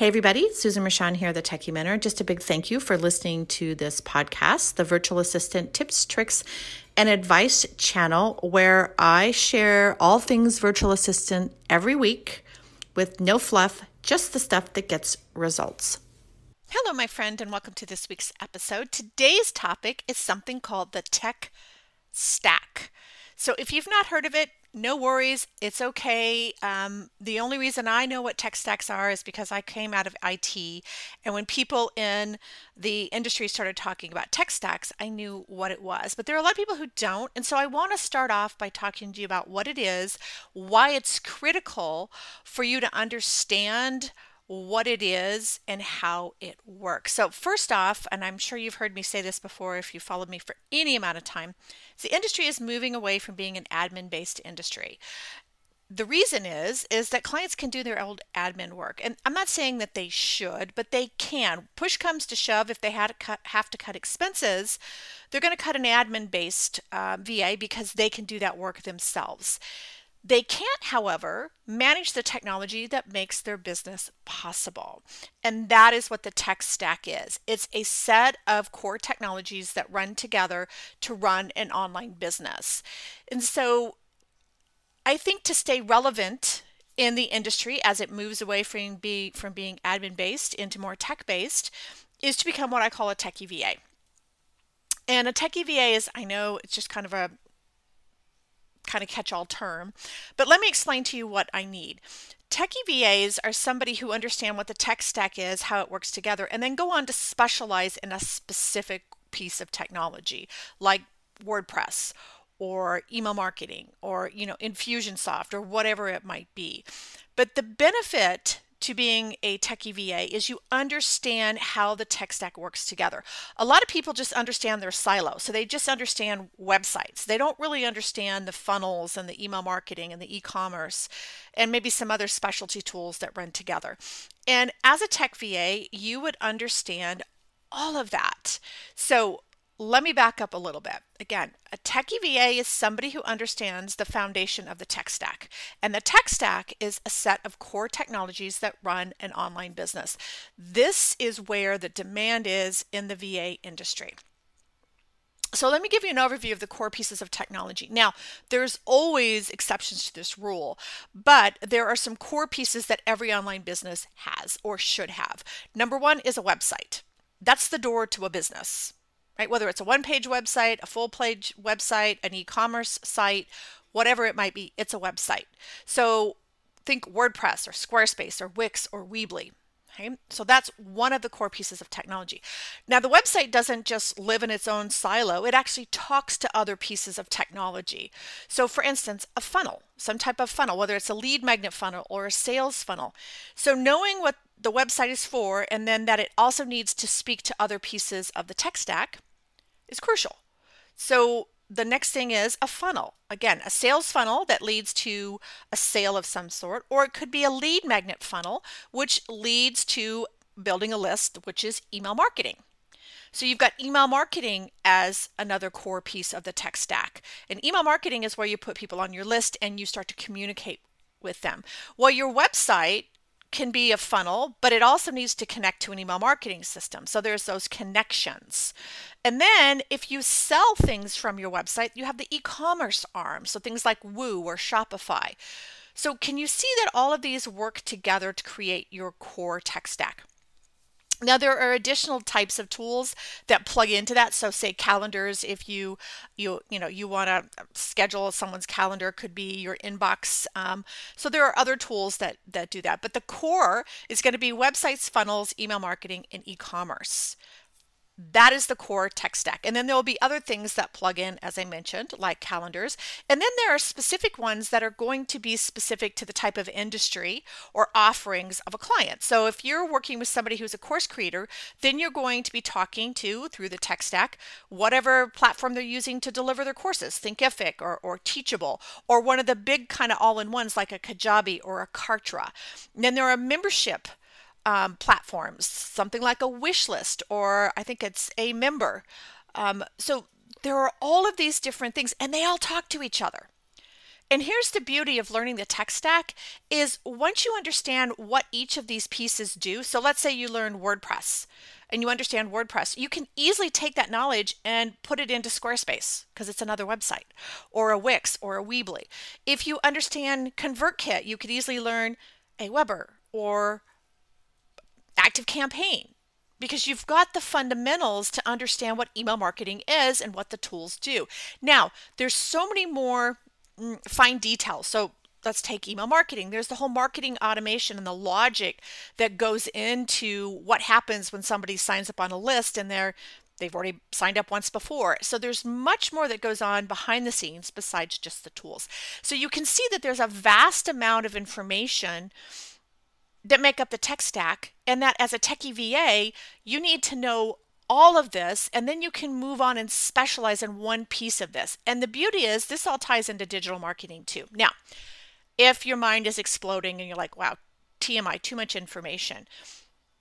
Hey, everybody, Susan Rochon here, the Techie Mentor. Just a big thank you for listening to this podcast, the Virtual Assistant Tips, Tricks, and Advice channel, where I share all things virtual assistant every week with no fluff, just the stuff that gets results. Hello, my friend, and welcome to this week's episode. Today's topic is something called the Tech Stack. So, if you've not heard of it, no worries. It's okay. Um, the only reason I know what tech stacks are is because I came out of IT. And when people in the industry started talking about tech stacks, I knew what it was. But there are a lot of people who don't. And so I want to start off by talking to you about what it is, why it's critical for you to understand what it is and how it works. So, first off, and I'm sure you've heard me say this before if you followed me for any amount of time, the industry is moving away from being an admin based industry. The reason is is that clients can do their old admin work. And I'm not saying that they should, but they can. Push comes to shove if they had to cut, have to cut expenses, they're going to cut an admin based uh, VA because they can do that work themselves. They can't, however, manage the technology that makes their business possible. And that is what the tech stack is it's a set of core technologies that run together to run an online business. And so I think to stay relevant in the industry as it moves away from, be, from being admin based into more tech based is to become what I call a techie VA. And a techie VA is, I know it's just kind of a kind of catch all term. But let me explain to you what I need. Techie VAs are somebody who understand what the tech stack is, how it works together, and then go on to specialize in a specific piece of technology like WordPress or email marketing or you know Infusionsoft or whatever it might be. But the benefit to being a techie VA is you understand how the tech stack works together. A lot of people just understand their silo. So they just understand websites. They don't really understand the funnels and the email marketing and the e commerce and maybe some other specialty tools that run together. And as a tech VA, you would understand all of that. So let me back up a little bit. Again, a techie VA is somebody who understands the foundation of the tech stack. And the tech stack is a set of core technologies that run an online business. This is where the demand is in the VA industry. So let me give you an overview of the core pieces of technology. Now, there's always exceptions to this rule, but there are some core pieces that every online business has or should have. Number one is a website. That's the door to a business right? Whether it's a one page website, a full page website, an e commerce site, whatever it might be, it's a website. So think WordPress or Squarespace or Wix or Weebly. Okay, so that's one of the core pieces of technology. Now, the website doesn't just live in its own silo, it actually talks to other pieces of technology. So, for instance, a funnel, some type of funnel, whether it's a lead magnet funnel or a sales funnel. So, knowing what the website is for and then that it also needs to speak to other pieces of the tech stack is crucial. So the next thing is a funnel. Again, a sales funnel that leads to a sale of some sort, or it could be a lead magnet funnel, which leads to building a list, which is email marketing. So you've got email marketing as another core piece of the tech stack. And email marketing is where you put people on your list and you start to communicate with them. Well, your website can be a funnel, but it also needs to connect to an email marketing system. So there's those connections. And then if you sell things from your website, you have the e commerce arm. So things like Woo or Shopify. So can you see that all of these work together to create your core tech stack? Now there are additional types of tools that plug into that. So say calendars, if you you you know you want to schedule someone's calendar, could be your inbox. Um, so there are other tools that that do that. But the core is going to be websites, funnels, email marketing, and e-commerce. That is the core tech stack. And then there will be other things that plug in, as I mentioned, like calendars. And then there are specific ones that are going to be specific to the type of industry or offerings of a client. So if you're working with somebody who's a course creator, then you're going to be talking to, through the tech stack, whatever platform they're using to deliver their courses, Thinkific or, or Teachable, or one of the big kind of all in ones like a Kajabi or a Kartra. And then there are membership um, platforms, something like a wish list, or I think it's a member. Um, so there are all of these different things, and they all talk to each other. And here's the beauty of learning the tech stack is once you understand what each of these pieces do. So let's say you learn WordPress and you understand WordPress, you can easily take that knowledge and put it into Squarespace because it's another website or a Wix or a Weebly. If you understand ConvertKit, you could easily learn a Aweber or Active Campaign because you've got the fundamentals to understand what email marketing is and what the tools do. Now, there's so many more mm, fine details. So let's take email marketing. There's the whole marketing automation and the logic that goes into what happens when somebody signs up on a list and they're they've already signed up once before. So there's much more that goes on behind the scenes besides just the tools. So you can see that there's a vast amount of information that make up the tech stack, and that as a techie VA, you need to know all of this, and then you can move on and specialize in one piece of this. And the beauty is, this all ties into digital marketing too. Now, if your mind is exploding and you're like, wow, TMI, too much information,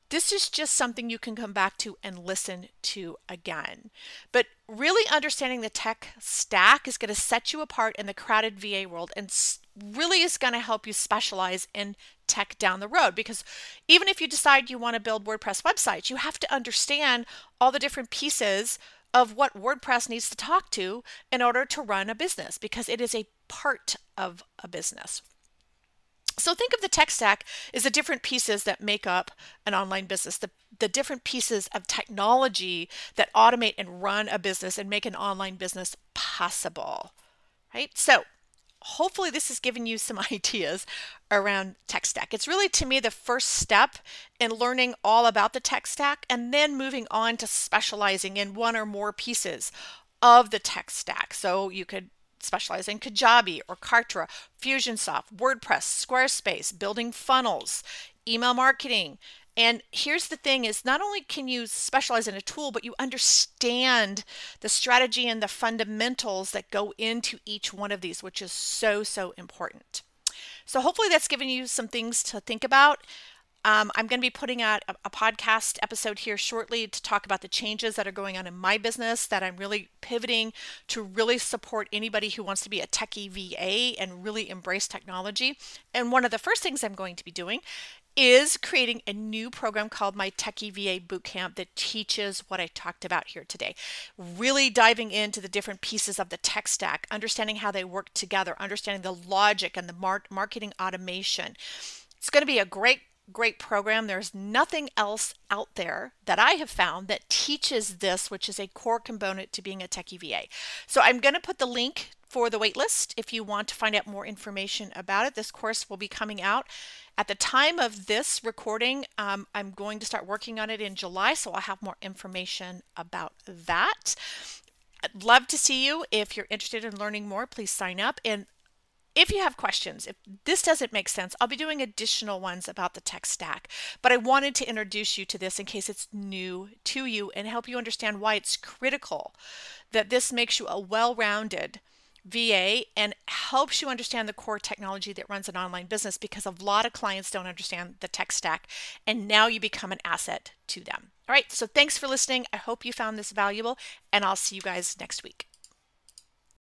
this is just something you can come back to and listen to again. But really understanding the tech stack is going to set you apart in the crowded VA world and really is going to help you specialize in tech down the road because even if you decide you want to build WordPress websites, you have to understand all the different pieces of what WordPress needs to talk to in order to run a business because it is a part of a business. So think of the tech stack as the different pieces that make up an online business, the, the different pieces of technology that automate and run a business and make an online business possible. Right? So hopefully this has given you some ideas around tech stack. It's really to me the first step in learning all about the tech stack and then moving on to specializing in one or more pieces of the tech stack. So you could specialize in Kajabi or Kartra, Fusionsoft, WordPress, Squarespace, building funnels, email marketing, and here's the thing is not only can you specialize in a tool, but you understand the strategy and the fundamentals that go into each one of these, which is so, so important. So hopefully that's given you some things to think about. Um, I'm going to be putting out a, a, podcast episode here shortly to talk about the changes that are going on in my business that I'm really pivoting to really support anybody who wants to be a techie VA and really embrace technology. And one of the first things I'm going to be doing is creating a new program called my Techie VA Bootcamp that teaches what I talked about here today. Really diving into the different pieces of the tech stack, understanding how they work together, understanding the logic and the mar- marketing automation. It's going to be a great great program. There's nothing else out there that I have found that teaches this, which is a core component to being a techie VA. So I'm going to put the link for the waitlist if you want to find out more information about it. This course will be coming out at the time of this recording, um, I'm going to start working on it in July, so I'll have more information about that. I'd love to see you. If you're interested in learning more, please sign up. And if you have questions, if this doesn't make sense, I'll be doing additional ones about the tech stack. But I wanted to introduce you to this in case it's new to you and help you understand why it's critical that this makes you a well rounded VA and helps you understand the core technology that runs an online business because a lot of clients don't understand the tech stack and now you become an asset to them. All right, so thanks for listening. I hope you found this valuable and I'll see you guys next week.